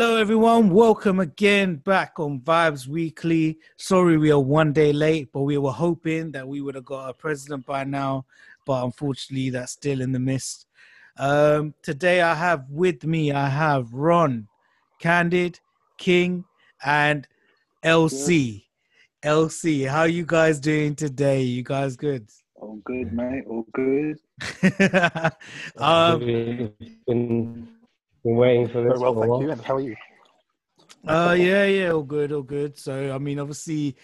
Hello, everyone. Welcome again back on Vibes Weekly. Sorry, we are one day late, but we were hoping that we would have got a president by now, but unfortunately, that's still in the mist. Um, today, I have with me, I have Ron, Candid, King, and LC. LC, how you guys doing today? You guys good? All good, mate. All good. um, been, been waiting for this. Very well, for a thank while. you. And how are you? Uh, yeah, yeah, all good, all good. So, I mean, obviously,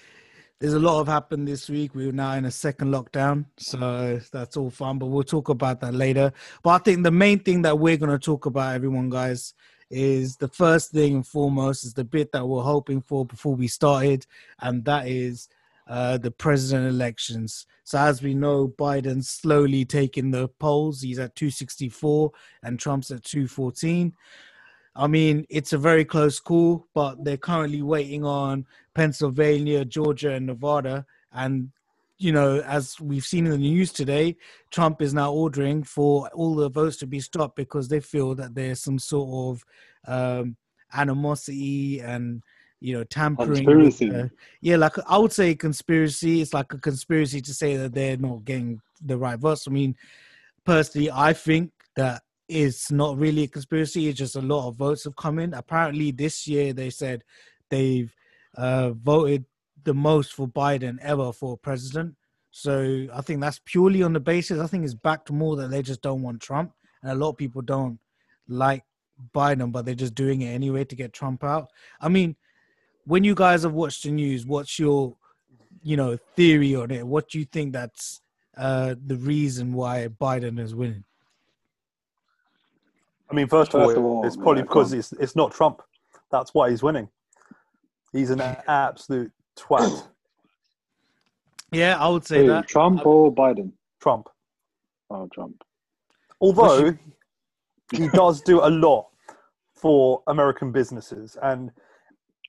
there's a lot of happened this week. We're now in a second lockdown, so that's all fun. But we'll talk about that later. But I think the main thing that we're going to talk about, everyone, guys, is the first thing and foremost is the bit that we're hoping for before we started, and that is uh, the president elections. So, as we know, Biden's slowly taking the polls. He's at 264, and Trump's at 214. I mean, it's a very close call, but they're currently waiting on Pennsylvania, Georgia, and Nevada. And, you know, as we've seen in the news today, Trump is now ordering for all the votes to be stopped because they feel that there's some sort of um, animosity and, you know, tampering. with, uh, yeah, like I would say conspiracy. It's like a conspiracy to say that they're not getting the right votes. I mean, personally, I think that it's not really a conspiracy. It's just a lot of votes have come in. Apparently, this year they said they've uh, voted the most for Biden ever for president. So I think that's purely on the basis. I think it's backed more that they just don't want Trump, and a lot of people don't like Biden, but they're just doing it anyway to get Trump out. I mean, when you guys have watched the news, what's your, you know, theory on it? What do you think that's uh, the reason why Biden is winning? I mean, first, First of of all, all, it's probably yeah, because it's it's not Trump. That's why he's winning. He's an absolute twat. Yeah, I would say Who, that. Trump or Biden? Trump. Oh, Trump. Although he does do a lot for American businesses, and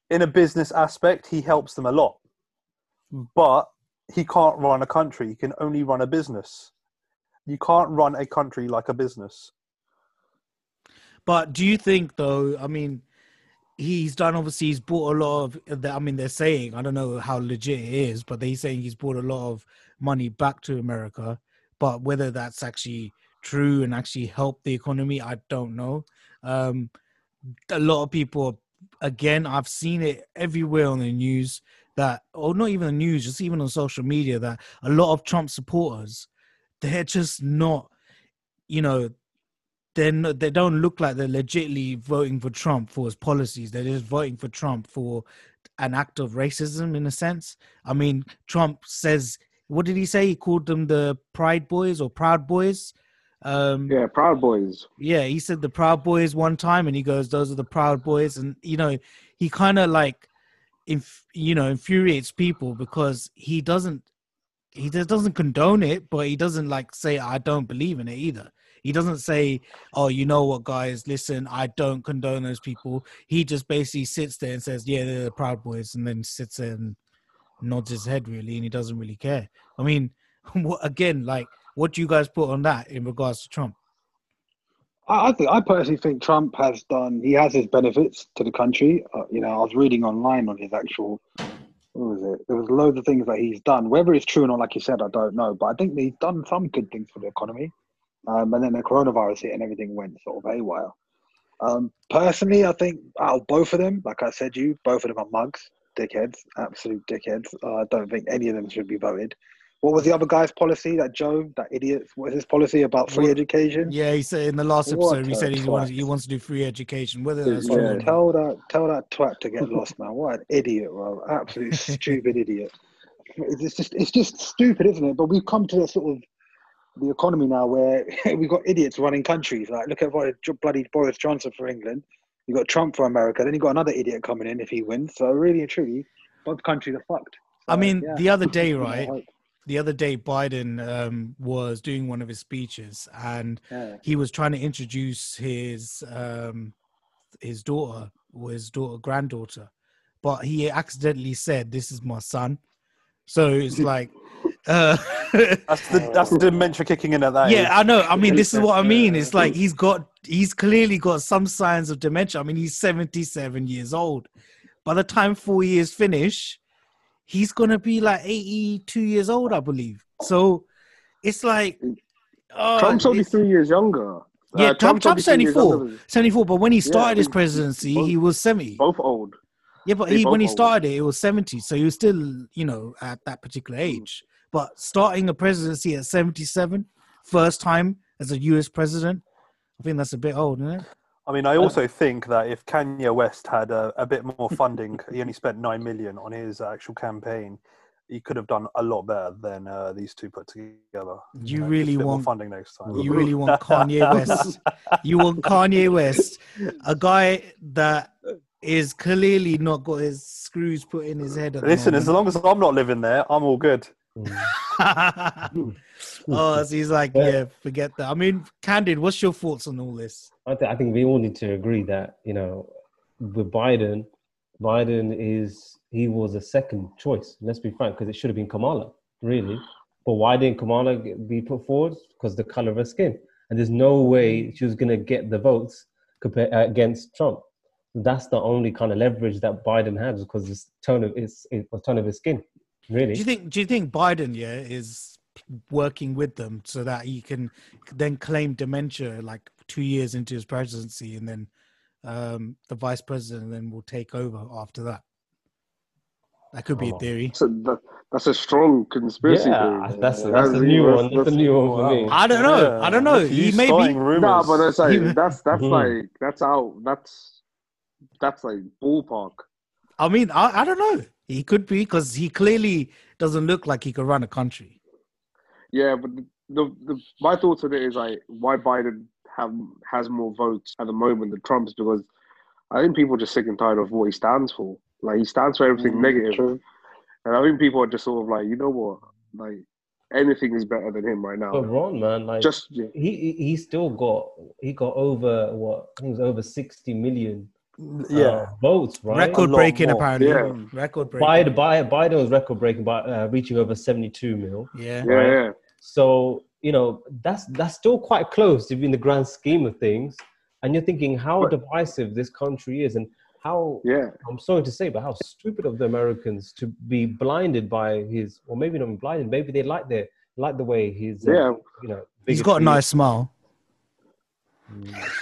in a business aspect, he helps them a lot. But he can't run a country. He can only run a business. You can't run a country like a business. But do you think, though? I mean, he's done. Obviously, he's bought a lot of. I mean, they're saying I don't know how legit it is, but they're saying he's brought a lot of money back to America. But whether that's actually true and actually helped the economy, I don't know. Um, a lot of people, again, I've seen it everywhere on the news that, or not even the news, just even on social media, that a lot of Trump supporters, they're just not, you know, they're not, they don't look like they're legitimately voting for Trump for his policies. They're just voting for Trump for an act of racism, in a sense. I mean, Trump says, what did he say? He called them the Pride Boys or Proud Boys. Um, Yeah, Proud Boys. yeah, he said the Proud Boys one time, and he goes, "Those are the Proud Boys," and you know, he kind of like, inf- you know, infuriates people because he doesn't, he just doesn't condone it, but he doesn't like say, "I don't believe in it" either. He doesn't say, "Oh, you know what, guys? Listen, I don't condone those people." He just basically sits there and says, "Yeah, they're the Proud Boys," and then sits there and nods his head really, and he doesn't really care. I mean, what again? Like, what do you guys put on that in regards to Trump? I, I think I personally think Trump has done. He has his benefits to the country. Uh, you know, I was reading online on his actual. What was it? There was loads of things that he's done. Whether it's true or not, like you said, I don't know. But I think he's done some good things for the economy. Um, and then the coronavirus hit and everything went sort of haywire. Um, personally, I think out of both of them, like I said, you both of them are mugs, dickheads, absolute dickheads. Uh, I don't think any of them should be voted. What was the other guy's policy? That Joe, that idiot. What was his policy about free What- education? Yeah, he said in the last What episode he said he wants he wants to do free education. Whether that's true Yeah, or not. tell that tell that twat to get lost, man. What an idiot, bro! Absolute stupid idiot. It's just it's just stupid, isn't it? But we've come to a sort of the economy now where we've got idiots running countries. Like look at what bloody Boris Johnson for England. You got Trump for America. Then you got another idiot coming in if he wins. So really and truly, both countries are fucked. I mean, yeah. the other day, right? The other day, Biden um, was doing one of his speeches, and Yeah. he was trying to introduce his um, his daughter or his daughter granddaughter, but he accidentally said, "This is my son." So it's like, uh, That's the that's the dementia kicking in at that. age. yeah, I know. I mean, this is what I mean. It's like he's got he's clearly got some signs of dementia. I mean, he's 77 years old. By the time four years finish, he's gonna be like 82 years old, I believe. So it's like oh, Trump's only three years younger. Yeah, Uh, Trump- Trump's only 74. 74, but when he started his presidency, both- he was 70. Both old. Yeah, but They he, when he old. started it, it was 70. So he was still, you know, at that particular age. But starting a presidency at 77, first time as a US president, I think that's a bit old, isn't it? I mean, I also think that if Kanye West had a, a bit more funding, he only spent nine million on his actual campaign. He could have done a lot better than uh, these two put together. You know, really a more want funding next time. you really want Kanye West. You want Kanye West, a guy that is clearly not got his screws put in his head. At the Listen, as long as I'm not living there, I'm all good. Mm. oh, so he's like, Yeah. yeah, forget that. I mean, Candid, what's your thoughts on all this? I, th- I think we all need to agree that you know, with Biden, Biden is he was a second choice. Let's be frank, because it should have been Kamala, really. But why didn't Kamala be put forward? Because the color of her skin, and there's no way she was going to get the votes compared, uh, against Trump. That's the only kind of leverage that Biden has because this tone of his, his tone of his skin, really. Do you think? Do you think Biden, yeah, is working with them so that he can then claim dementia like two years into his presidency, and then um, the vice president then will take over after that? That could be a Oh. theory. So that, that's a strong conspiracy yeah, theory. that's that's a new one. That's a new one for me. I don't know. I don't know. You He may be- starting rumors. Nah, but that's like that's that's Mhm. like that's out. That's that's like ballpark. I mean, I, I don't know. He could be because he clearly doesn't look like he could run a country. Yeah, but the, the, the my thoughts on it is like why Biden have has more votes at the moment than Trump's because I think people are just sick and tired of what he stands for. Like he stands for everything Mm, negative, true. and I think people are just sort of like, you know what, like anything is better than him right now. But Ron, man, like just yeah, he he he still got he got over what I think it was over sixty million yeah. uh, votes, right? Record breaking, apparently. Yeah. Record breaking. Biden, Biden, Biden was record breaking by uh, reaching over seventy two mil. Yeah. yeah, Right. yeah. So you know that's that's still quite close in the grand scheme of things. And you're thinking how But- divisive this country is, and how Yeah, I'm sorry to say, but how stupid of the Americans to be blinded by his, or maybe not blinded, maybe they like the like the way he's, uh, Yeah. you know, He's got a nice smile.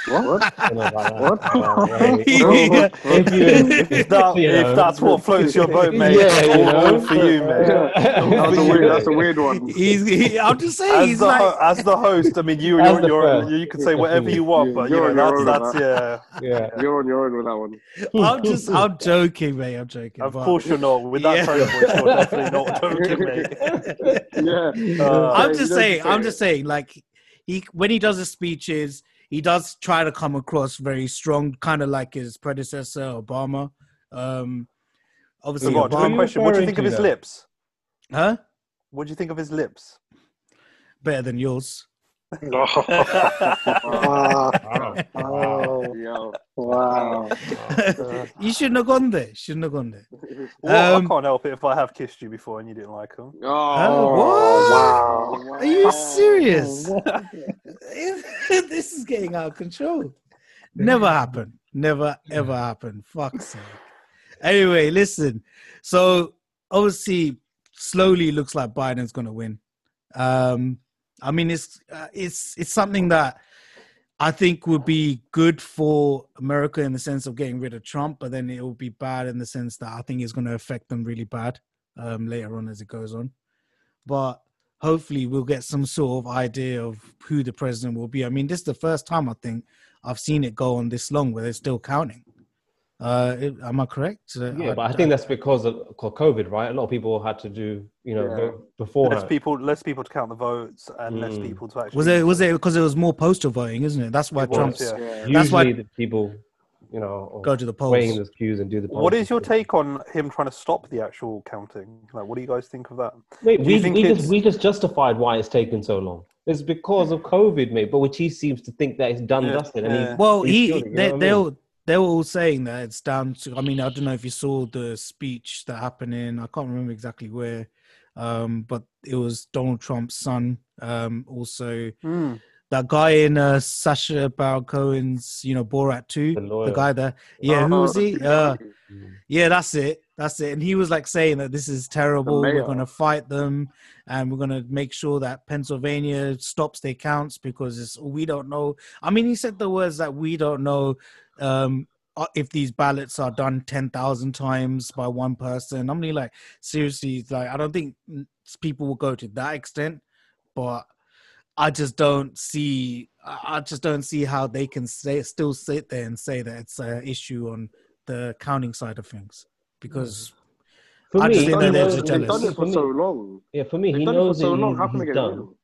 What? I don't know about that. What? Hey, Yeah. if you, If, that, you know. if that's what floats your boat, mate, Yeah, you all, know. all for you, mate. that was a weird. That's a weird one. He's, he, I'm just saying, As he's the, like, ho- as the host, I mean, you, As you're, the you're, you can say whatever you want, but you You're know, on your that's, own that's with yeah. yeah. You're on your own with that one. I'm just, I'm joking, mate. I'm joking. Of but- course you're not. With that Yeah. tone voice, you're definitely not joking, mate. Yeah, Uh, I'm just saying. I'm just saying. Like he, when he does his speeches, he does try to come across very strong, kind of like his predecessor Obama. Um, So, obviously, what, Obama- one question. What do you think of his though? lips? huh? What do you think of his lips? Better than yours. Ah, Wow. oh, Yo. wow. you shouldn't have gone there. Shouldn't have gone there. Well, Um, I can't help it if I have kissed you before and you didn't like them. Oh, wow. Are you serious? this is getting out of control. Never happened. Never ever happened. Fuck's sake. Anyway, listen. So obviously, slowly looks like Biden's going to win. Um, I mean, it's uh, it's it's something that I think would be good for America in the sense of getting rid of Trump, but then it will be bad in the sense that I think it's going to affect them really bad um, later on as it goes on. But hopefully, we'll get some sort of idea of who the president will be. I mean, this is the first time I think I've seen it go on this long where they're still counting. Uh, it- am I correct? Uh, Yeah, but I think that's because of of COVID, right? A lot of people had to do, you know, Yeah. vote Less people, less people to count the votes, and less Mm. people to actually. was it was it because it was more postal voting, isn't it? That's why It was, Trump's yeah. Yeah. Usually, That's why- the people, you know, go to the waiting in polls. those queues and do the. What is your take on him trying to stop the actual counting? Like, what do you guys think of that? Wait, we, we just we just justified why it's taken so long. It's because of COVID, mate. But which he seems to think that it's done Yeah, dusted, and yeah. he Well, he's he cured they, will what I they were all saying that it's down to. I mean, I don't know if you saw the speech that happened in. I can't remember exactly where, um, but it was Donald Trump's son. Um, also, Hmm. That guy in uh, Sacha Baron Cohen's, you know, Borat Two, The the, guy there. Yeah, who Oh, was he? Uh, Mm. yeah, that's it. That's it. And he was like saying that this is terrible. We're going to fight them, and we're going to make sure that Pennsylvania stops their counts because it's we don't know. I mean, he said the words that we don't know um, uh, if these ballots are done ten thousand times by one person. I'm really like, seriously, like I don't think people will go to that extent, but I just don't see. I I just don't see how they can say still sit there and say that it's an issue on the counting side of things because mm. For I me, just he think that knows- there's a They've jealous. done it for for so me- long. Yeah, for me, They've he done it for knows so that long. How can he's get rid of done. them?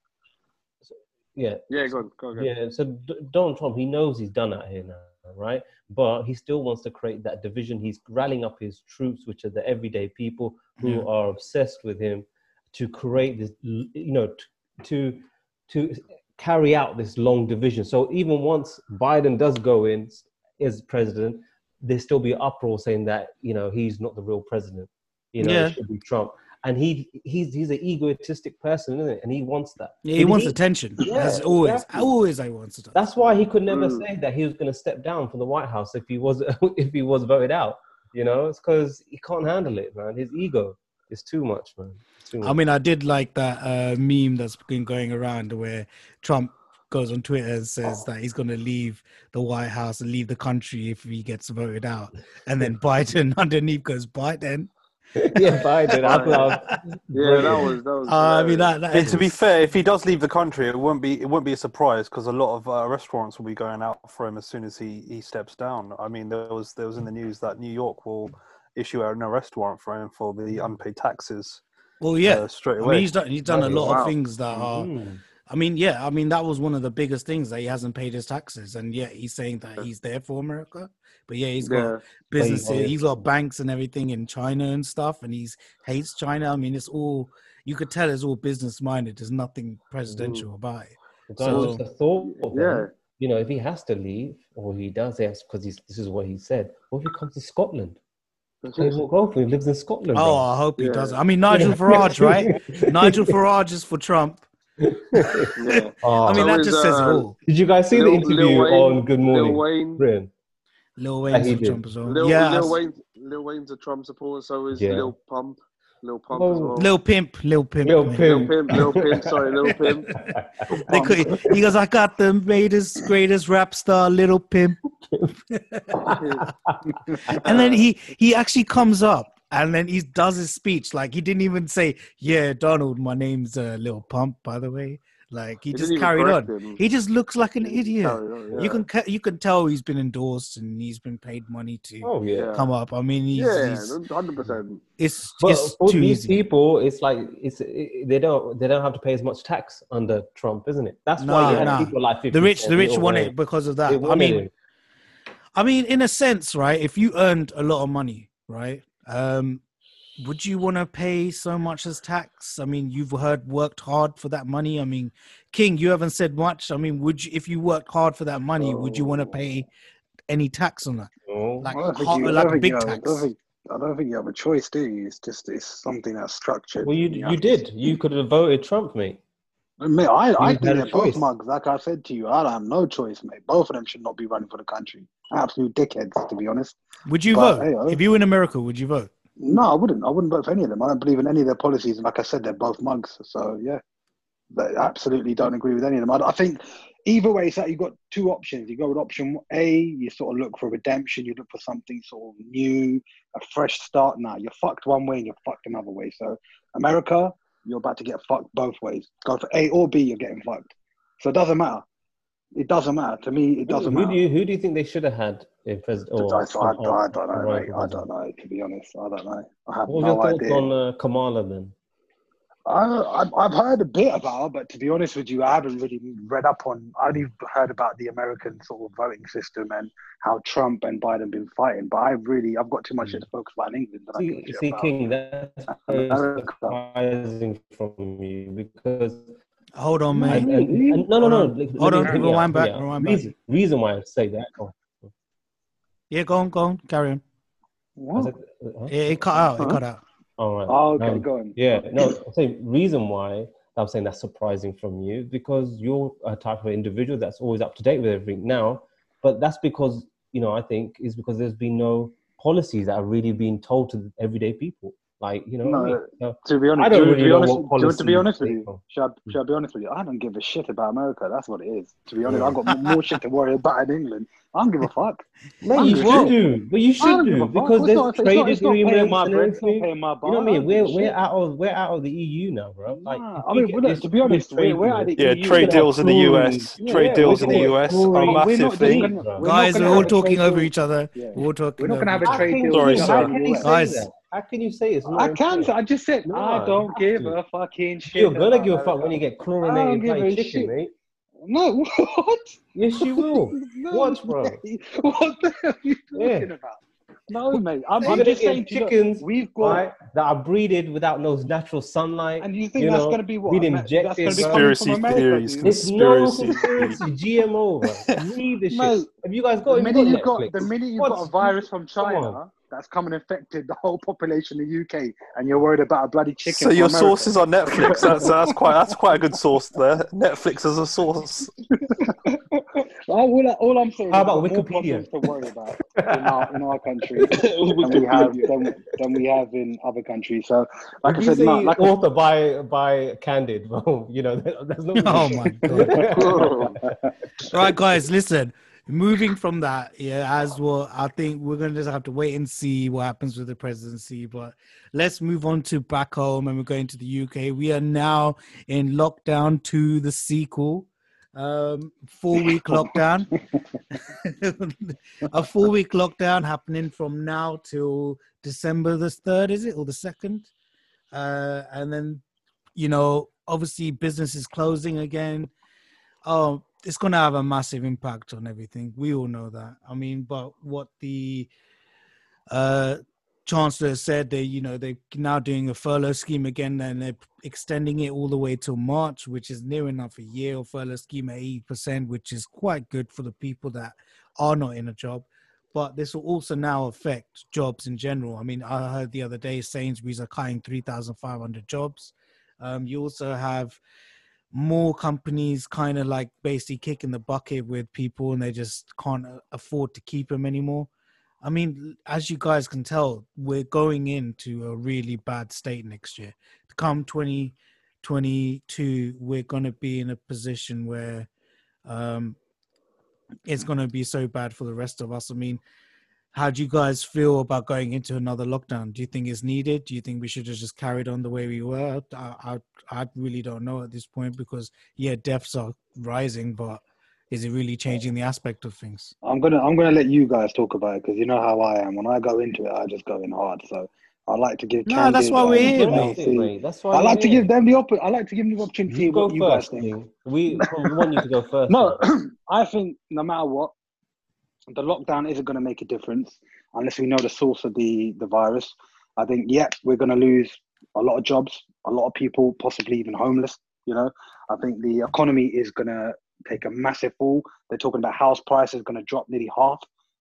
Yeah, Yeah, go on, go on. go on. Yeah, so D- Donald Trump, he knows he's done out here now, right? But he still wants to create that division. He's rallying up his troops, which are the everyday people who Yeah. are obsessed with him, to create this, you know, t- to to carry out this long division. So even once Biden does go in as president, there still be uproar saying that you know he's not the real president. You know, Yeah. it should be Trump. And he he's he's an egotistic person, isn't it? And he wants that. yeah, he But wants attention. Yeah, as always, exactly. always I wants it. That's why he could never Mm. say that he was going to step down from the White House if he was if he was voted out. You know, it's because he can't handle it, man. His ego is too much, man. It's too much. I mean, I did like that uh, meme that's been going around where Trump goes on Twitter and says that he's going to leave the White House and leave the country if he gets voted out, and then Biden underneath goes Biden. yeah, Biden. I thought, Yeah, that was that was. Uh, I mean, that, that And to be fair, if he does leave the country, it won't be it won't be a surprise because a lot of uh, restaurants will be going out for him as soon as he, he steps down. I mean, there was there was in the news that New York will issue out an arrest warrant for him for the unpaid taxes. well, yeah. uh, straight I away. mean, he's done he's done a lot Wow. of things that are. Mm. I mean, yeah. I mean, that was one of the biggest things that he hasn't paid his taxes, and yet he's saying that he's there for America. But yeah, he's got Yeah, businesses. Wait, He's got banks and everything in China and stuff, and he's hates China. I mean, it's all you could tell it's all business minded. There's nothing presidential about it. Guys, So- just a thought. man. yeah. You know, if he has to leave, or he does, yes, because this is what he said. What if he comes to Scotland? He won't go for. He lives in Scotland. Oh, bro. I hope he Yeah. does. I mean, Nigel Farage, right? Nigel Farage is for Trump. yeah. Oh. I mean, So that is, just says it uh, all. Did you guys see the interview Lil Wayne- on Good Lil Morning Wayne, Britain? Lil Wayne's he for. Trump as well. Lil, yeah, Lil Lil, Wayne, Lil Wayne's a Trump supporter. So is Yeah. Lil Pump, Lil Pump Oh. as well. Lil Pimp, Lil Pimp. Lil man. Pimp. Lil Pimp, Lil Pimp. Sorry, Lil Pimp. They could, he goes, I got the greatest, greatest rap star, Little Pimp. and then he he actually comes up and then he does his speech like he didn't even say, "Yeah, Donald, my name's uh, Lil Pump, by the way." Like he, He just carried on. him. He just looks like an idiot. Carried on, You can you can tell he's been endorsed and he's been paid money to Oh yeah. Yeah. come up. I mean, he's, Yeah, hundred percent. it's But it's for too these easy. people, it's like it's it, they don't they don't have to pay as much tax under Trump, isn't it? That's why Nah, you had nah. people like 50 the rich, the rich Lil want it because of that. I mean, him. I mean, in a sense, right? If you earned a lot of money, right? Um, would you want to pay so much as tax? I mean, you've heard worked hard for that money. I mean, King, you haven't said much. I mean, would you, if you worked hard for that money, would you want to pay any tax on that? No. Like, I don't think hard, you- like don't a think big you have- tax? I don't think you have a choice, do you? It's just it's something that's structured. Well, you have you to- did. You could have voted Trump, mate. Mate, I, I You think had a they're both choice. mugs. Like I said to you, I have no choice, mate. Both of them should not be running for the country. Absolute dickheads, to be honest. Would you But, vote hey, oh. if you were in America? Would you vote? No, I wouldn't. I wouldn't vote for any of them. I don't believe in any of their policies. Like I said, they're both mugs. So yeah, but absolutely don't agree with any of them. I, I think either way, it's like you've got two options. You go with option A, you sort of look for redemption. You look for something sort of new, a fresh start. Now you're fucked one way and you're fucked another way. So America, you're about to get fucked both ways. Go for A or B, you're getting fucked. So it doesn't matter. It doesn't matter to me. It doesn't who matter. do you who do you think they should have had in president? I, Or, I, I, I don't know, mate. I don't know. To be honest, I don't know. I have What was no your thoughts idea. on uh, Kamala then? I, I've, I've heard a bit about her, but to be honest with you, I haven't really read up on. I only heard about the American sort of voting system and how Trump and Biden been fighting. But I really, I've got too much to focus on in England. Than I See, shit see. King, that's surprising from you because Hold on, man. no, no, no. Hold on. let- let Hold on, rewind out, back, hear me out. rewind back. reason, reason why I say that. Oh, Yeah, go on, go on, carry on. What? said, uh, huh? It, it cut out. It cut out. All right. Oh, okay, Um, go on. Yeah, no, I'm saying reason why I'm saying that's surprising from you because you're a type of individual that's always up to date with everything now. But that's because, you know, I think is because there's been no policies that are really being told to everyday people. Like, you know, what I mean? So, To be honest, I don't to, really be know honest, what to, to be honest with you, go. should I, hmm. should I be honest with you? I don't give a shit about America. That's what it is. To be honest, I've got more shit to worry about in England. I don't give a fuck. Mate, I'm you good. should do, but you should don't give do a fuck. because It's there's not- it's not- trade it's not paying agreements my and rent, not paying my You know what I mean? We're we're out of we're out of the EU now, bro. Like, Nah, I mean, get look, to be honest, good we're, trade we're at the Yeah, EU. trade deals in the US, trade deals in the US are a massive thing. gonna- Bro. we're not Guys, we're all talking over each other. We're all talking We're not gonna have a trade deal. you- Sorry, with sir. How can you say US. that? How can you say it's not I can't. I just said No, I don't have give to. a fucking shit. You're gonna give a fuck when you get chlorinated give a fried shit. mate. No, what? Yes, you will. No, Watch, bro. mate. What the hell are you Yeah. talking about? No, mate. I'm, I'm just saying to you, look, chickens, we've got, right, that are breeded without no natural sunlight. and you think you that's going to be what? being Amer- That's going to be injected, Conspiracy from America, theories, dude. There's no Conspiracy. conspiracy. GMO, bro. Leave this shit. Have you guys got? The minute you you've got got, Netflix? the minute you've got a virus from. China that's come and infected the whole population of the UK, and you're worried about a bloody chicken. So your America. sources are Netflix. That's that's quite that's quite a good source there. Netflix as a source. all, all I'm saying How is about we've got more Wikipedia? problems to worry about in our, in our country than we have than, than we have in other countries. So, like if I said, no, say like I author by by Candid, well, you know, there's no. Oh my god! right, guys, listen. Moving from that, yeah, as well, I think we're gonna just have to wait and see what happens with the presidency. But let's move on to back home, and we're going to the UK. We are now in lockdown to the sequel, um, four week lockdown. a four week lockdown happening from now till December the third, is it, or the second? Uh, and then, you know, obviously business is closing again. Oh, it's going to have a massive impact on everything. We all know that. I mean, but what the uh, chancellor said, they, you know, they're now doing a furlough scheme again, and they're extending it all the way till March, which is near enough a year of furlough scheme at eighty percent, which is quite good for the people that are not in a job. But this will also now affect jobs in general. I mean, I heard the other day Sainsbury's are cutting three thousand five hundred jobs. Um, you also have more companies kind of like basically kicking the bucket with people and they just can't afford to keep them anymore. I mean, as you guys can tell, we're going into a really bad state next year. to Come 2022, we're going to be in a position where um, it's going to be so bad for the rest of us. I mean, how do you guys feel about going into another lockdown? Do you think it's needed? Do you think we should have just carried on the way we were? I, I, I really don't know at this point because yeah, deaths are rising, but is it really changing the aspect of things? I'm gonna I'm gonna let you guys talk about it because you know how I am. When I go into it, I just go in hard. So I like to give. No, that's candid why we're here, That's mate. it, LC. mate. That's why I like to here. give them the op- I like to give them the opportunity. You go what you guys think. We, we want you to go first. No. I think no matter what, the lockdown isn't going to make a difference unless we know the source of the the virus. I think, yeah, we're going to lose a lot of jobs, a lot of people, possibly even homeless. You know, I think the economy is going to take a massive fall. They're talking about house prices going to drop nearly half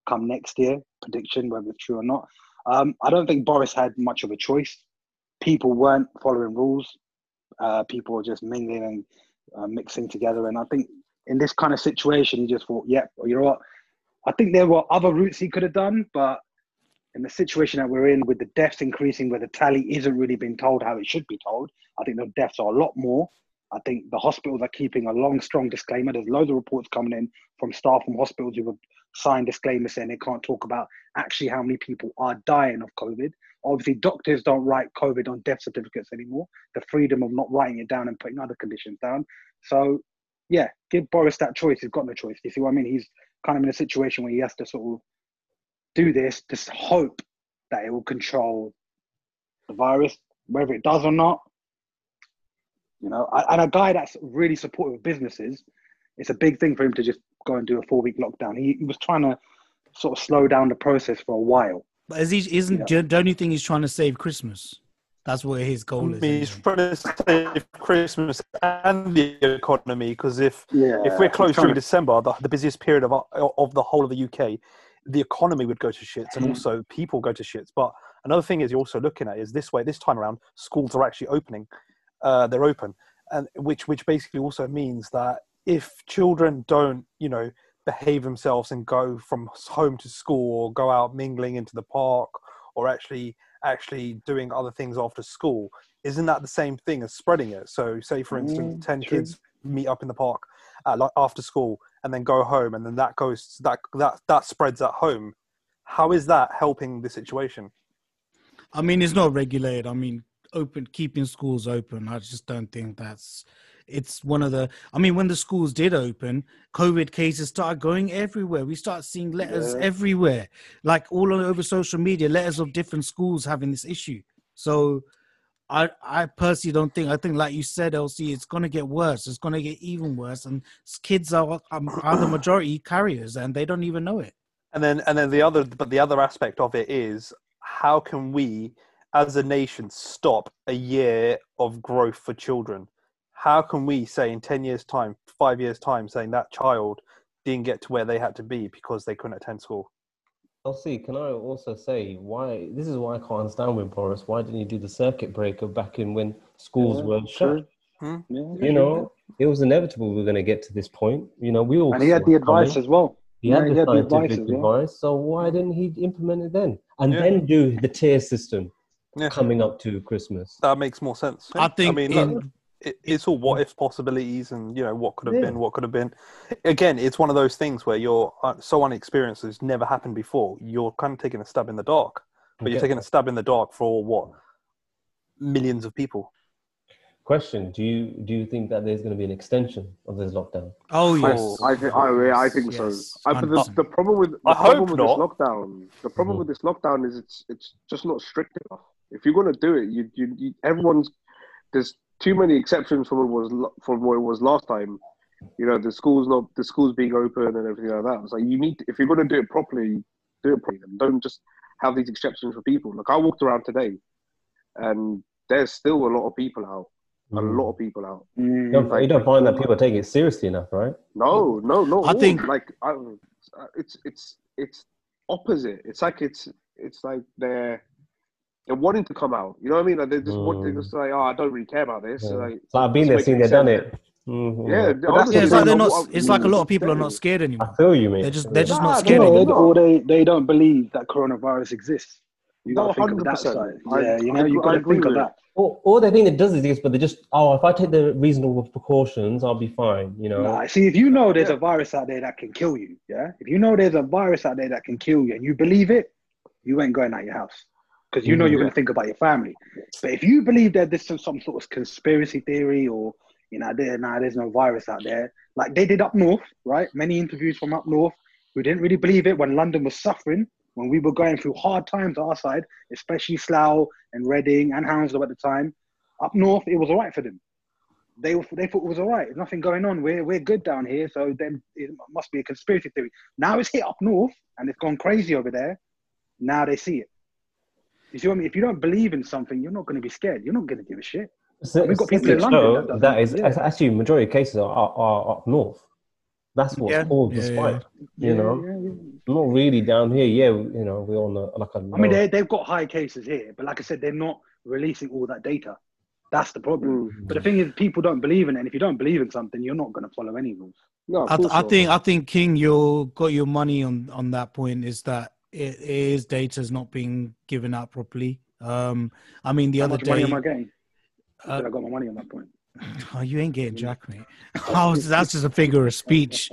come next year. Prediction, whether it's true or not. Um, I don't think Boris had much of a choice. People weren't following rules. Uh, people were just mingling and uh, mixing together, and I think in this kind of situation, he just thought, yeah, you know what? I think there were other routes he could have done, but in the situation that we're in, with the deaths increasing, where the tally isn't really being told how it should be told, I think the deaths are a lot more. I think the hospitals are keeping a long, strong disclaimer. There's loads of reports coming in from staff from hospitals who have signed disclaimers saying they can't talk about actually how many people are dying of COVID. Obviously, doctors don't write COVID on death certificates anymore. The freedom of not writing it down and putting other conditions down. So, yeah, give Boris that choice. He's got no choice. You see what I mean? He's kind of in a situation where he has to sort of do this, just hope that it will control the virus, whether it does or not. You know, and a guy that's really supportive of businesses, it's a big thing for him to just go and do a four week lockdown. He, he was trying to sort of slow down the process for a while. But is he, isn't Yeah. don't you think he's trying to save Christmas? That's what his goal is. He's anyway. trying to save Christmas and the economy because if Yeah. if we're he's closed trying through to- December, the, the busiest period of our- of the whole of the UK, the economy would go to shits, and Mhm. also people go to shits. But another thing is you're also looking at is this way. This time around, schools are actually opening. Uh, they're open, and which which basically also means that if children don't, you know, behave themselves and go from home to school or go out mingling into the park or actually actually doing other things after school, isn't that the same thing as spreading it? So, say for instance, Mm, ten true. kids meet up in the park uh, like after school and then go home, and then that goes that that that spreads at home. How is that helping the situation? I mean, it's not regulated. I mean, open keeping schools open. I just don't think that's. It's one of the. I mean, when the schools did open, COVID cases started going everywhere. We start seeing letters Yeah. everywhere, like all over social media, letters of different schools having this issue. So, I I personally don't think. I think, like you said, LC, it's gonna get worse. It's gonna get even worse, and kids are um, are the majority carriers, and they don't even know it. And then and then the other but the other aspect of it is how can we as a nation stop a year of growth for children? How can we say in 10 years time, 5 years time saying that child didn't get to where they had to be because they couldn't attend school? LC, can I also say why? This is why I can't understand with Boris. Why didn't you do the circuit breaker back in when schools Yeah, were true. shut? Hmm? Yeah, You know, it was inevitable we were going to get to this point. You know, we all and he had the it coming. advice as well. He Yeah, had he the had the advice scientific as well. advice. So why didn't he implement it then? And Yeah. then do the tier system Yeah. coming up to Christmas? That makes more sense. I think I mean, in- look, it, it's all what if possibilities and you know what could have Yeah. been, what could have been. Again, it's one of those things where you're uh, so unexperienced, it's never happened before. You're kind of taking a stab in the dark, but you're taking a stab in the dark for what millions of people. Question: Do you do you think that there's going to be an extension of this lockdown? Oh yes, I think I, I think so. Yes, I, but the, the problem with the I problem with not. this lockdown, the problem Mhm. with this lockdown is it's it's just not strict enough. If you're gonna do it, you you, you everyone's there's too many exceptions from what was from what it was last time. You know, the schools not the schools being open and everything like that. It's like you need to, if you're gonna do it properly, do it properly. And don't just have these exceptions for people. Like I walked around today, and there's still a lot of people out. A Mm. lot of people out. Mm. You don't, you don't find that people take it seriously enough, right? No, no, no. I think- like I, it's it's it's opposite. It's like it's it's like they're they're wanting to come out. You know what I mean? Like they just want they Mm. just like, oh, I don't really care about this. Yeah. Like, It's I've been there, seen making there, done sense. it. Mhm. Yeah, But honestly, yeah, it's like they're thing. not. It's like a lot of people are not scared anymore. I feel you, mate. They're just they're just Nah, not scared no, or, anymore. or they, they don't believe that coronavirus exists. You got to think of that side. Yeah, you know, you got to think of that. Or, or they think it does exist, but they just, oh, if I take the reasonable precautions, I'll be fine. You know. Nah, see, if you know there's Yeah. a virus out there that can kill you, yeah. If you know there's a virus out there that can kill you, and you believe it, you ain't going out your house because you know you're going to think about your family. But if you believe that this is some sort of conspiracy theory, or you know, there, nah, there's no virus out there, like they did up north, right? Many interviews from up north who didn't really believe it when London was suffering, when we were going through hard times on our side, especially Slough and Reading and Hounslow at the time. Up north, it was all right for them they were, they thought it was all right. There's nothing going on. We're we're good down here, so then it must be a conspiracy theory. Now it's hit up north and it's gone crazy over there. Now they see it. You see what I mean? If you don't believe in something, you're not going to be scared. You're not going to give a shit. So, We've got people in London show that that is yeah. actually majority of cases are, are, are up north. That's what's Yeah, caused the yeah, spike. yeah. You know, yeah, yeah. not really down here. Yeah, you know, we're on a, like a. I mean, they they've got high cases here, but like I said, they're not releasing all that data. That's the problem. Mm. But the thing is, people don't believe in it. And if you don't believe in something, you're not going to follow any rules. No, I, th- course I think I think King, you got your money on on that point. Is that it is data's not being given out properly. Um, I mean, the How other much money day, am I getting? Uh, I got my money on that point. oh, you ain't getting jack, mate. Oh, that's just a figure of speech.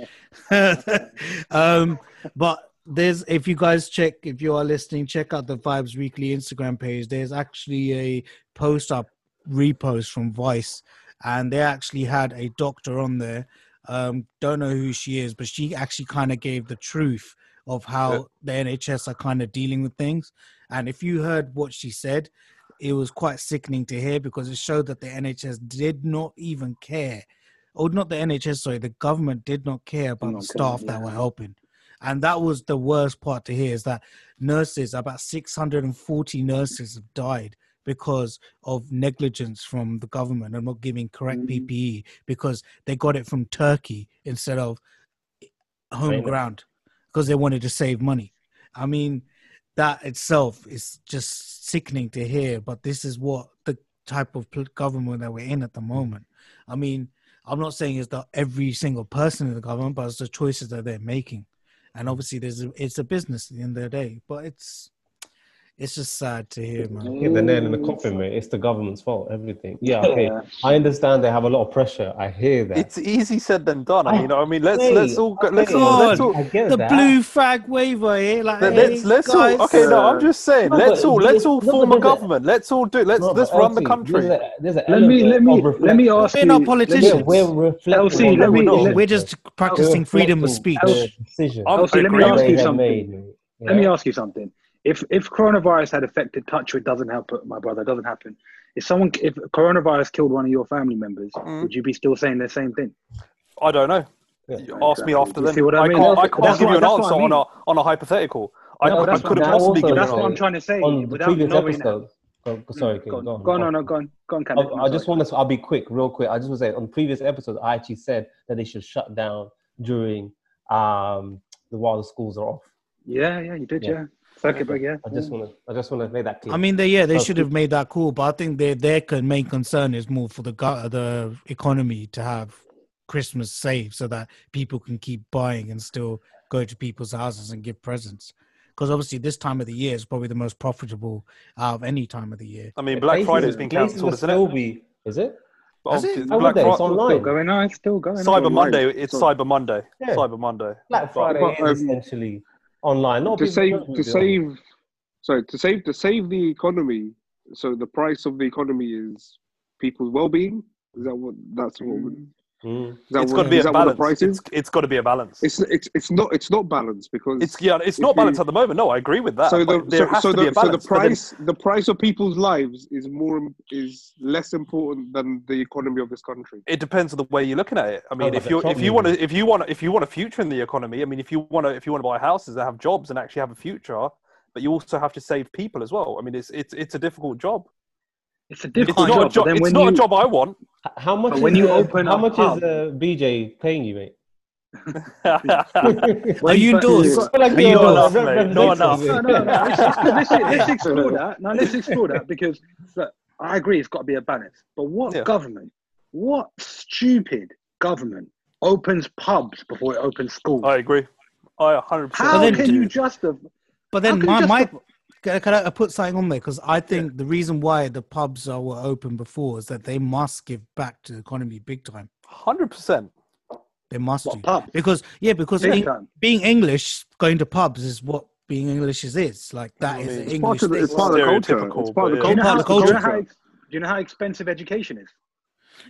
um, but there's if you guys check if you are listening, check out the Vibes Weekly Instagram page. There's actually a post up repost from Vice, and they actually had a doctor on there. Um, don't know who she is, but she actually kind of gave the truth of how the NHS are kind of dealing with things. And if you heard what she said, it was quite sickening to hear because it showed that the NHS did not even care. Oh, not the NHS, sorry, the government did not care about not the care, staff that were helping. And that was the worst part to hear is that nurses, about 640 nurses have died because of negligence from the government and not giving correct Mhm. PPE because they got it from Turkey instead of home China. ground because they wanted to save money. I mean, that itself is just sickening to hear, but this is what the type of government that we're in at the moment. I mean, I'm not saying it's that every single person in the government, but it's the choices that they're making. And obviously, there's a, it's a business at the end of the day. But it's it's just sad to hear, man. Hit the nail in the coffin, mate. It's the government's fault. Everything. Yeah, okay. Yeah. I understand they have a lot of pressure. I hear that. It's easy said than done. I mean, I mean, let's Hey, let's all go, let's okay. all let's all The that. blue flag waiver here, like Let- hey, Let's let's guys, all okay. No, I'm just saying. No, let's all let's all form a there's a- government. Let's all do. Let's No, let's but run the country. There's, a, there's an Let me let me let me reflection. ask We're you. not politicians. We're, we're reflecting LC, let me- decision. we're just practicing freedom of speech. the decision I'm LC, let me ask you something. Let me ask you something. If if coronavirus had affected touch, it doesn't happen, my brother. It doesn't happen. If someone, if coronavirus killed one of your family members, Mm. would you be still saying the same thing? I don't know. Yeah. You ask me after Do then. see what I I mean? can't. I That's can't what- give you an answer I on a on a hypothetical. I, No, I, but that's couldn't possibly also give you That's what I'm trying to say. on the previous episode. Go, go- sorry, okay, Go on, go on. go on, go no, on. no, go on, go on, I, I just want to. I'll be quick, real quick. I just want to say on previous episodes, I actually said that they should shut down during um the while the schools are off. Yeah, yeah, you did, Yeah. yeah. Circuit break, yeah. I just want to. I just want to make that clear. I mean, they yeah, they So should have made that call, but I think their their main concern is more for the the economy to have Christmas saved so that people can keep buying and still go to people's houses and give presents. Because obviously, this time of the year is probably the most profitable out of any time of the year. I mean, Black Friday's been cancelled, will isn't still it? Be, is it? But Is it? Black Monday, it's Friday, online. Still going on, it's still going on. Cyber online. Monday. It's So- Cyber Monday. Yeah. Cyber Monday. Black Friday but, is um, essentially online. Not to save to do it. save sorry to save to save the economy so the price of the economy is people's well-being? Is that what that's what would- Mm. is that It's what, got to be a that what the balance. It's it's got to be a balance. it's it's it's not it's not balanced because It's yeah, it's not balanced you- at the moment. No, I agree with that. so the there so, has so to be the a so the balance. but then- price the price of people's lives is more is less important than the economy of this country it depends on the way you're looking at it. I mean, but if the you if you want to if you want to if you want a future in the economy, I mean, if you want to if you want to buy houses that have jobs and actually have a future, but you also have to save people as well. I mean, it's it's it's a difficult job. It's a It's difficult not a job, job. but then It's not you, a job I want. H- How much? But when is, you uh, open how a much pub- is uh, BJ paying you, mate? Are you but- endorsed? Like, Are you no, endorsed? re- re- No. No, no, no. Let's, let's, let's, let's explore that. No, let's explore that because look, I agree it's got to be a balance. But what Yeah. government, what stupid government opens pubs before it opens schools? I agree. I 100. How then- can you justify? But then my, you my justify- can, can I put something on there because I think the reason why the pubs are were open before is that they must give back to the economy big time. Hundred percent. They must What do pubs? because yeah, because Big Eng- being English, going to pubs is what being English is. is. Like that I mean, an it's it's English part of the, thing. it's part of the culture it's part of the but Do part how, of culture the do, you know culture. how, do you know how expensive education is?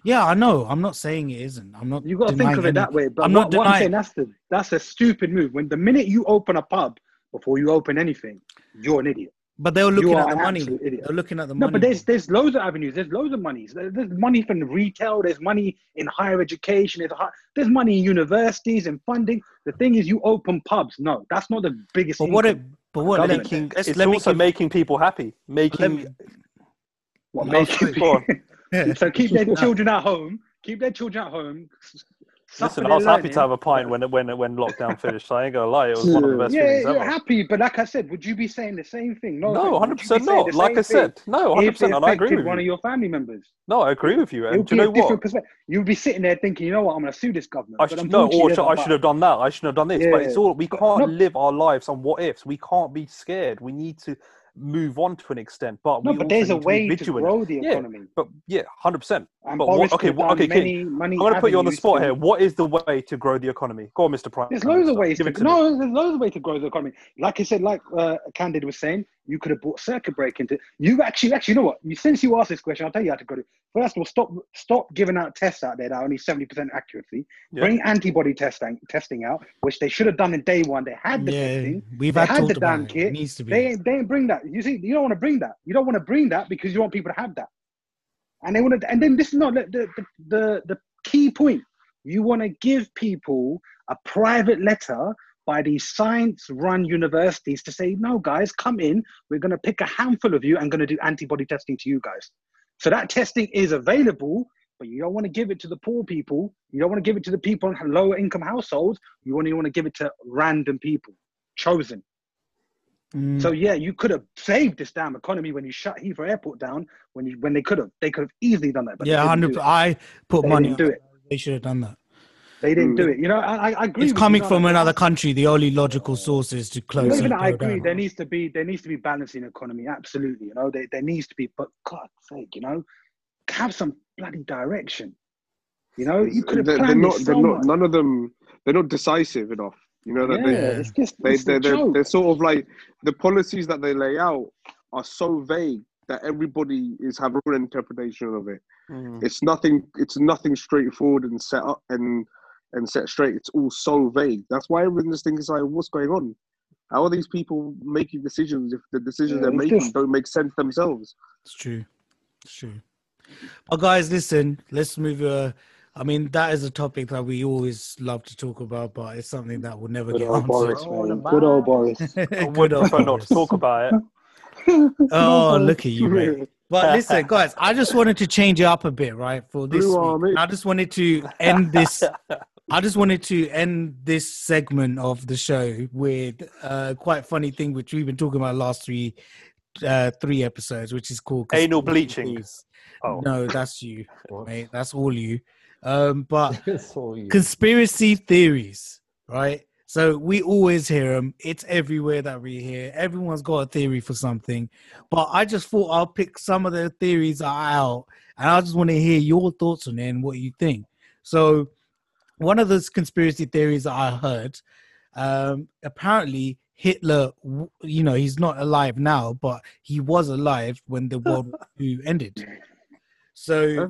Yeah, I know. I'm not saying it isn't. I'm not. You got to think of it any- that way. But I'm what, not what I'm denying- saying that's the that's a stupid move. When the minute you open a pub before you open anything, you're an idiot. But they were looking at the money. absolute idiot. They're looking at the No, money. but there's there's loads of avenues. There's loads of money. There's money from retail. There's money in higher education. There's, hi- there's money in universities and funding. The thing is, you open pubs. No, that's not the biggest. but what it? income. But what? Government. Making let's, it's let also give- making people happy. Making me- What No, makes you- Go yeah. so keep their children at home. Keep their children at home. Listen, I was happy to have a pint when when when lockdown finished. I ain't gonna lie, it was one of the best Yeah, feelings you're ever. happy, but like I said, would you be saying the same thing? No, No, hundred you percent not. Like I said, no, hundred percent, and I agree with one of your family members. No, I agree with you. And do you know what? You'd be sitting there thinking, you know what, I'm going to sue this government. I But should, no, or should, I should have done that. I shouldn't have done this. But it's all we can't no- live our lives on what ifs. We can't be scared. We need to move on to an extent. But No, we but also there's a need to be way to grow the Yeah, economy. But yeah, hundred percent. But what- okay, what- okay, many, I'm going to put you on the spot to- here. What is the way to grow the economy? Go on, Mr. Prime. There's loads of ways to, to me. no, there's loads of ways to grow the economy. Like I said, like uh, Candid was saying, you could have bought circuit break into. You actually, actually, you know what? You, since you asked this question, I'll tell you how to grow it. First of all, stop, stop giving out tests out there that are only seventy percent accuracy. Yeah. Bring antibody testing, testing out, which they should have done in day one. They had the Yeah, testing. we've They had the damn it. kit. It needs to be. They they ain't bring that. You see, you don't want to bring that. You don't want to bring that because you want people to have that. And they want to. And then this is not the the, the, the key point. You want to give people a private letter by these science-run universities to say, no, guys, come in. We're going to pick a handful of you and going to do antibody testing to you guys. So that testing is available, but you don't want to give it to the poor people. You don't want to give it to the people in lower income households. You only want to give it to random people, chosen. Mm. So yeah, you could have saved this damn economy when you shut Heathrow Airport down. When you when they could have, they could have easily done that. But yeah, hundred. I put They money. do it. They should have done that. They didn't Mm. do it. You know, I, I agree. It's coming you, from no, another country. The only logical source is to close. Even I agree. down. There needs to be there needs to be balancing economy. Absolutely. You know, there, there needs to be. But God's sake, you know, have some bloody direction. You know, you could have They're, they're planned not. this They're so not. much. None of them. They're not decisive enough. You know that yeah, they it's just they it's they a they're, they're sort of like the policies that they lay out are so vague that everybody is have their own interpretation of it. Mm. It's nothing. It's nothing straightforward and set up and and set straight. It's all so vague. That's why everyone just thinks like, what's going on? How are these people making decisions if the decisions Yeah, they're making just- don't make sense themselves? It's true. It's true. But guys, listen. Let's move. Uh, I mean, that is a topic that we always love to talk about, but it's something that will never Good get old answered. Boris, man. Good old Boris. I Good would old prefer not Boris. to talk about it. Oh, look at you, mate. But listen, guys, I just wanted to change it up a bit, right? For this Blue week. Army. I just wanted to end this. I just wanted to end this segment of the show with a quite funny thing, which we've been talking about last three, uh, three episodes, which is called Anal bleaching. Oh. No, that's you, mate. That's all you. Um, but you. conspiracy theories, right? So we always hear them. It's everywhere that we hear. Everyone's got a theory for something. But I just thought I'll pick some of the theories out, and I just want to hear your thoughts on it and what you think. So, one of those conspiracy theories that I heard, um, apparently Hitler, you know, he's not alive now, but he was alive when the World War II ended. So. Huh?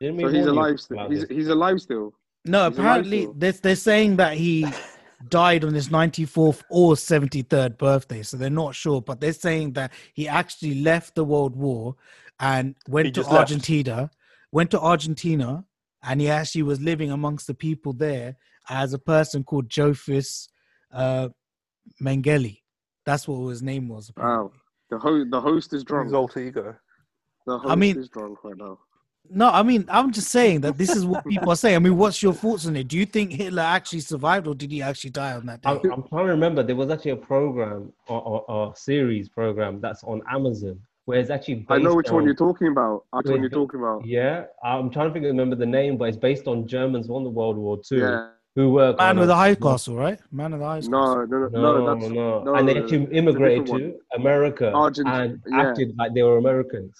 So he's warn you alive. Still. He's this? he's alive still. No, He's apparently still. they're, they're saying that he died on his 94th or 73rd birthday. So they're not sure, but they're saying that he actually left the World War and went He to just left. Argentina, went to Argentina, and he actually was living amongst the people there as a person called Jophis uh, Mengele. That's what his name was. Wow. The host the host is drunk. His alter ego. The host I mean- is drunk right now. No, I mean, I'm just saying that this is what people are saying. I mean, what's your thoughts on it? Do you think Hitler actually survived or did he actually die on that day? I'm, I'm trying to remember. There was actually a program or, or, or series program that's on Amazon where it's actually. Based I know which one you're talking about. I know Wait, what you're talking about. Yeah, I'm trying to think, remember the name, but it's based on Germans won the World War II Yeah. who were Man kind with of- the high castle, right? Man with the high castle. No, no, no, No, no, no, that's no, no, And they actually immigrated to America Argent- and yeah. acted like they were Americans.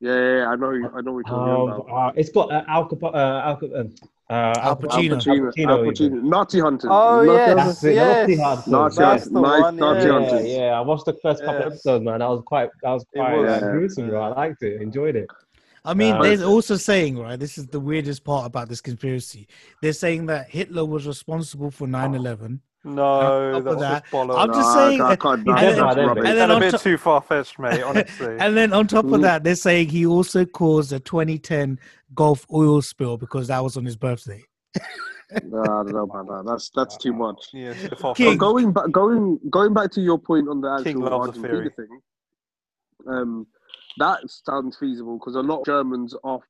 Yeah, yeah, yeah, I know, I know what you're talking Um, about. uh, it's got uh, Al, Capo- uh, Al, Cap- um, uh, Al Al Pacino. Al Pacino, Pacino Al. Pacino, Nazi hunters. Oh, Nazi yes. hunters. That's it. Yes. Nazi Hunters. Nazi yeah. That's hunters. Nice one, Nazi yeah. Yeah, hunters. yeah, I watched the first couple Yes. episodes, man. I was quite, I was quite was. uh, gruesome, bro. I liked it, enjoyed it. I mean, Uh, they're also saying, right, this is the weirdest part about this conspiracy. They're saying that Hitler was responsible for 9 11. No, On top of that's that, just bollocks. I'm just Nah, saying, I uh, can't, He's nah, dead that's by then, rubbish. mate. And and then a on bit top- too far fetched, mate. Honestly. And then on top Mm. of that, they're saying he also caused a 2010 Gulf oil spill because that was on his birthday. Nah, I don't know about that. That's that's too much. yeah, too far King. Going back, going going back to your point on the actual loves Argentina thing, um, that sounds feasible because a lot of Germans off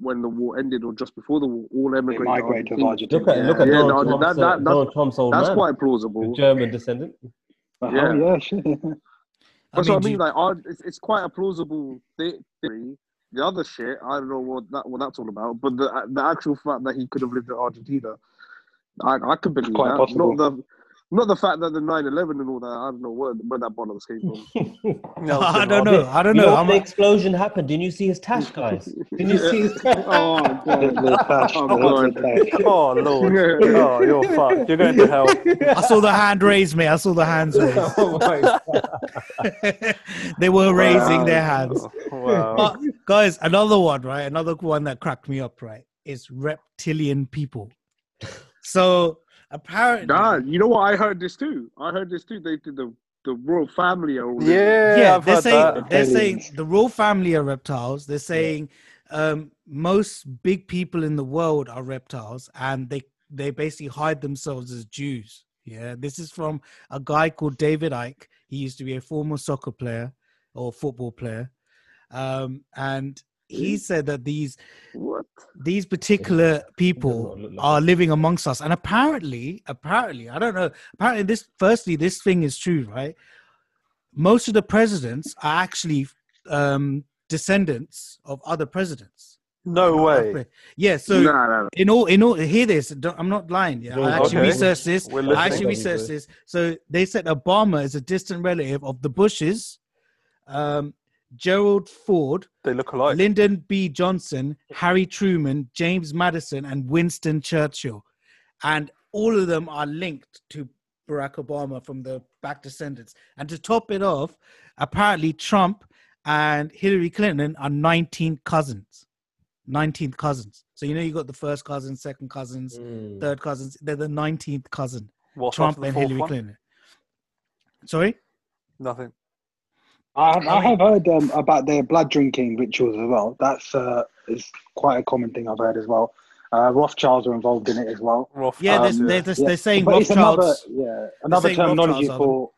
when the war ended or just before the war all They emigrated. migrated to Argentina. Argentina. Look at, look at Yeah, Donald, no, Trump's, that- uh, that- Donald Trump's old That's man, quite the plausible. German descendant. Uh-huh, Yeah. yeah, sure. That's what I do mean. you- Like, our, it's, it's quite a plausible the- theory. The other shit, I don't know what that what that's all about. But the the actual fact that he could have lived in Argentina, I I could believe quite that. possible. Not the not the fact that the 9-11 and all that. I don't know where where that bollocks came from. Nelson I don't Mandela. know. I don't you know. know, I'm, when the explosion happened. Didn't you see his tash, guys? Didn't you see his tash? oh god! Hitler Oh, Hitler God. Oh lord. oh, you're fucked. You're going to hell. I saw the hand raised, mate. I saw the hands raised. oh my God. they were raising Wow. their hands. Wow. But guys, another one, right? Another one that cracked me up, right? Is reptilian people. So apparently, Nah, you know what? I heard this too. I heard this too. They did the the royal family are all. Yeah, yeah, I've they're heard saying that. they're saying the royal family are reptiles. They're saying um, most big people in the world are reptiles, and they they basically hide themselves as Jews. Yeah, this is from a guy called David Icke. He used to be a former soccer player or football player, um, and he said that these What? these particular people like are living amongst us. And apparently apparently i don't know apparently this firstly this thing is true right? Most of the presidents are actually um descendants of other presidents. No way. yeah so no, no, no. in all in all hear this don't, i'm not lying yeah. I Okay. actually researched this. We're i actually researched this. So they said obama is a distant relative of the bushes. Um gerald ford They look alike. Lyndon B. Johnson, Harry Truman, James Madison, and Winston Churchill. And all of them are linked to Barack Obama from the back descendants. And to top it off, apparently Trump and Hillary Clinton are 19 cousins. 19th cousins. So you know you got the first cousin, second cousins, Mm. third cousins. They're the 19th cousin. What's Trump the and Hillary one? Clinton. Sorry? Nothing. I have, I have heard um, about their blood drinking rituals as well. That's uh, is quite a common thing I've heard as well. Uh, Rothschilds are involved in it as well. Rough Yeah, times, they're, they're, Yeah, they're saying but it's another, Rothschilds. yeah, another terminology for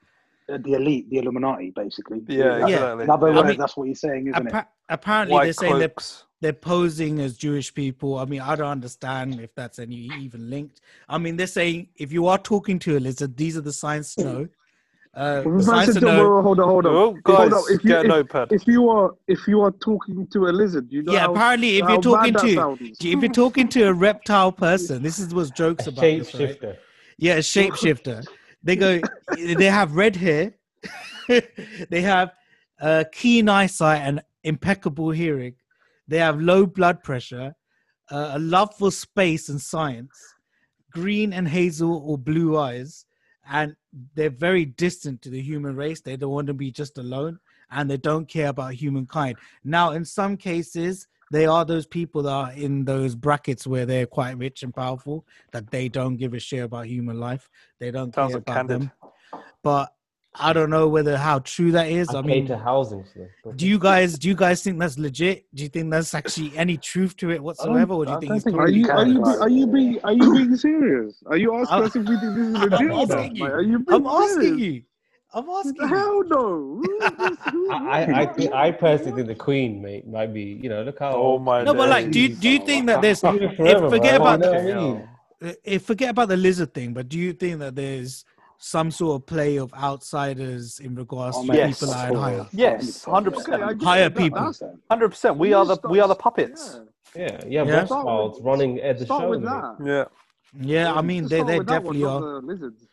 uh, the elite, the Illuminati, basically. Yeah, That's exactly. Another I word, mean, that's what he's saying, isn't it? Apparently, White they're saying they're they're posing as Jewish people. I mean, I don't understand if that's any even linked. I mean, they're saying if you are talking to a lizard, these are the signs to know. Uh, the signs to know. Hold on, hold on. Oh, guys, Hold on. If you, get a notepad. if you are if you are talking to a lizard, you know Yeah, how, apparently, if how you're talking bad that to sounds. if you're talking to a reptile person, this is what's jokes A about this, right? Yeah, a shapeshifter. They go. they have red hair. they have uh, keen eyesight and impeccable hearing. They have low blood pressure, uh, a love for space and science, green and hazel or blue eyes, and they're very distant to the human race. They don't want to be just alone, and they don't care about humankind. Now, in some cases, they are those people that are in those brackets where they're quite rich and powerful that they don't give a shit about human life. They don't Sounds care about candid. them. But I don't know whether how true that is. I, I pay mean, to housing. So do you guys do you guys think that's legit? Do you think there's actually any truth to it whatsoever, or do you I think don't think Are you are you be, are you being are you being serious? Are you asking I'm- us if we think this is legit? I'm asking you. Like, are you being I'm asking you. I'm asking you. Hell no. Who is this? Who- I, I, I, think, I personally think the Queen, mate, might be. You know, look how. Oh my No, but like, do you do you think that there's Live if, forget bro. about You know the I mean? uh, if forget about the lizard thing, but do you think that there's some sort of play of outsiders in regards Oh, to Yes. people that are oh, higher? Yes, hundred percent. get Hire people. Hundred percent. We are the we are the puppets. Yeah. Yeah, yeah, Yeah. Rothschilds running at the Start show. with that. Yeah. Yeah, I mean they they with one, definitely are. the lizards.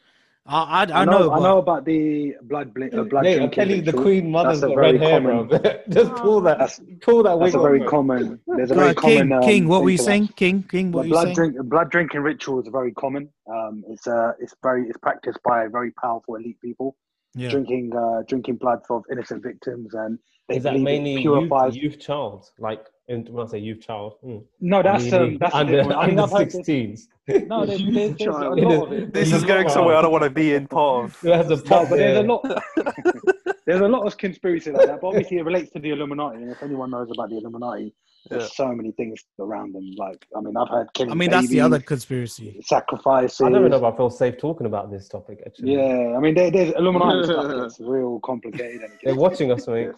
I I, I I know, know, I know about the blood, bl- uh, blood Mate, I'm drinking telling you, the ritual. Queen mother's That's a got red very hair, common- bro. Just pull that, That's, pull that that's a very mate. common. There's a very King, common. Um, King, what were you saying? King, King, what were you blood saying? drink, blood drinking ritual is very common. Um, it's uh, it's very, it's practiced by very powerful elite people. Yeah. Drinking, uh, drinking blood of innocent victims, and they Is that mainly it youth, youth child? Like, in, when I say youth child, mm. No, that's Meaning um, that's a under, different. I mean, under I've heard this- 16s. No, there's, there's, there's a lot of it. This is going somewhere I don't want to be in part of. Who has a No, but there's a lot. there's a lot of conspiracy like that. But obviously, it relates to the Illuminati. And if anyone knows about the Illuminati, there's Yeah. so many things around them. Like, I mean, I've heard killing I mean, that's the other conspiracy. sacrifices. I don't know if I feel safe talking about this topic, actually. Yeah, I mean, there, there's Illuminati stuff that's real complicated. They're watching us, mate.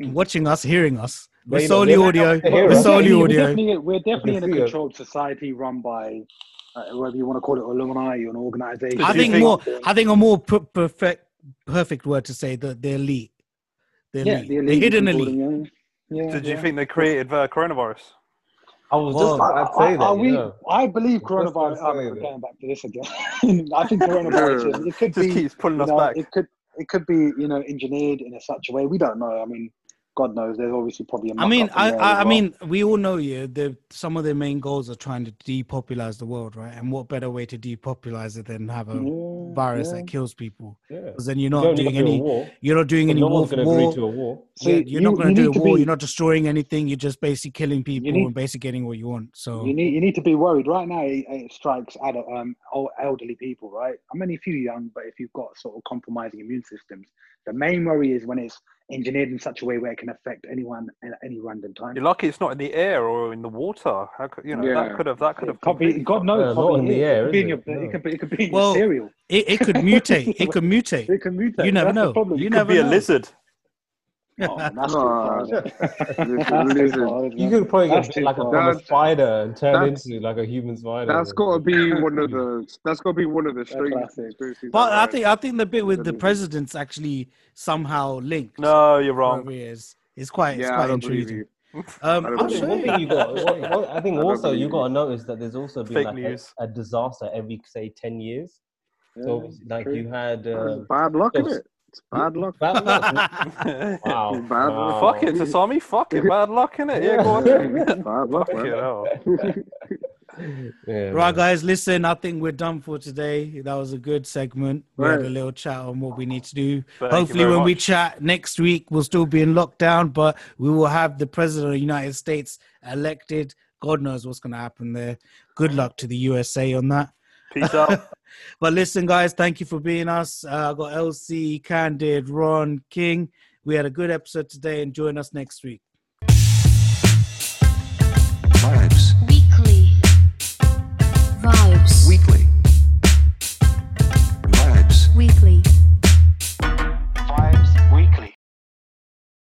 Watching us, hearing us. They We're know- solely know audio. how to We're solely we're audio. definitely, we're definitely in a see us. controlled society run by, uh, whether you want to call it Illuminati or an organization. I think think- more. I think a more per- perfect, perfect word to say the the elite, the elite, yeah, the, the, elite hidden elite. Yeah, yeah, Did you think they created uh, coronavirus? I was Well, just about to say that. are we? know. I believe Just about to coronavirus. say Oh, we're going back to this again. I think coronavirus. It could Just be. keeps pulling you us know, back. It could. It could be. You know, engineered in a such a way. We don't know. I mean, God knows. There's obviously probably a. I mean, I, I, as I mean, we all know, yeah, the some of their main goals are trying to depopularize the world, right? And what better way to depopularize it than have a Yeah, virus yeah. that kills people? Because then you're not don't doing do any, war. you're not doing any no war. one's going to war. agree to a war. Yeah, you're not going to do a war. be- You're not destroying anything. You're just basically killing people need- and basically getting what you want. So You need you need to be worried right now. It, it strikes adult, um, old, elderly people, right? I mean, if you're young, but if you've got sort of compromising immune systems, the main worry is when it's engineered in such a way where it can affect anyone at any random time. You're lucky it's not in the air or in the water. How could, you know Yeah. that could have that could have It could be, God knows, Uh, not in the air, it could be in your, it? it could be, it could be in Well, your cereal. it, it could mutate. It could mutate. It can mutate. You never That's know. You It never could be a lizard. Oh, that's too Nah. far. isn't it? Listen, That's too listen, far, isn't You it? could probably get too like a, a spider and turn into like a human spider. that's got to be one of the. That's got to be one of the strangest classic. But I've I read. think I think the bit with the president's actually somehow linked. No, you're wrong. he is. It's quite it's yeah, I quite don't intriguing. Um, I I'll don't show One believe you. thing you got. What, what, I think I also you believe got to notice that there's also been Fake like a, a disaster every say ten years. So like true. you had That's uh, bad luck, those- is it? It's bad luck. bad luck. Wow. It's bad luck. wow. Fuck it, Tasami. Fuck it. Bad luck in it. Yeah, go on. bad luck, man. it. Yeah, Right, man. guys, listen, I think we're done for today. That was a good segment. We had a little chat on what we need to do. Thank Hopefully, very when we chat next week, we'll still be in lockdown, but we will have the president of the United States elected. God knows what's going to happen there. Good luck to the USA on that. Peace out. But listen, guys, thank you for being us. Uh, I got LC, Candid, Ron, King. We had a good episode today, and join us next week. Vibes. Weekly. Vibes. Weekly. Vibes. Weekly.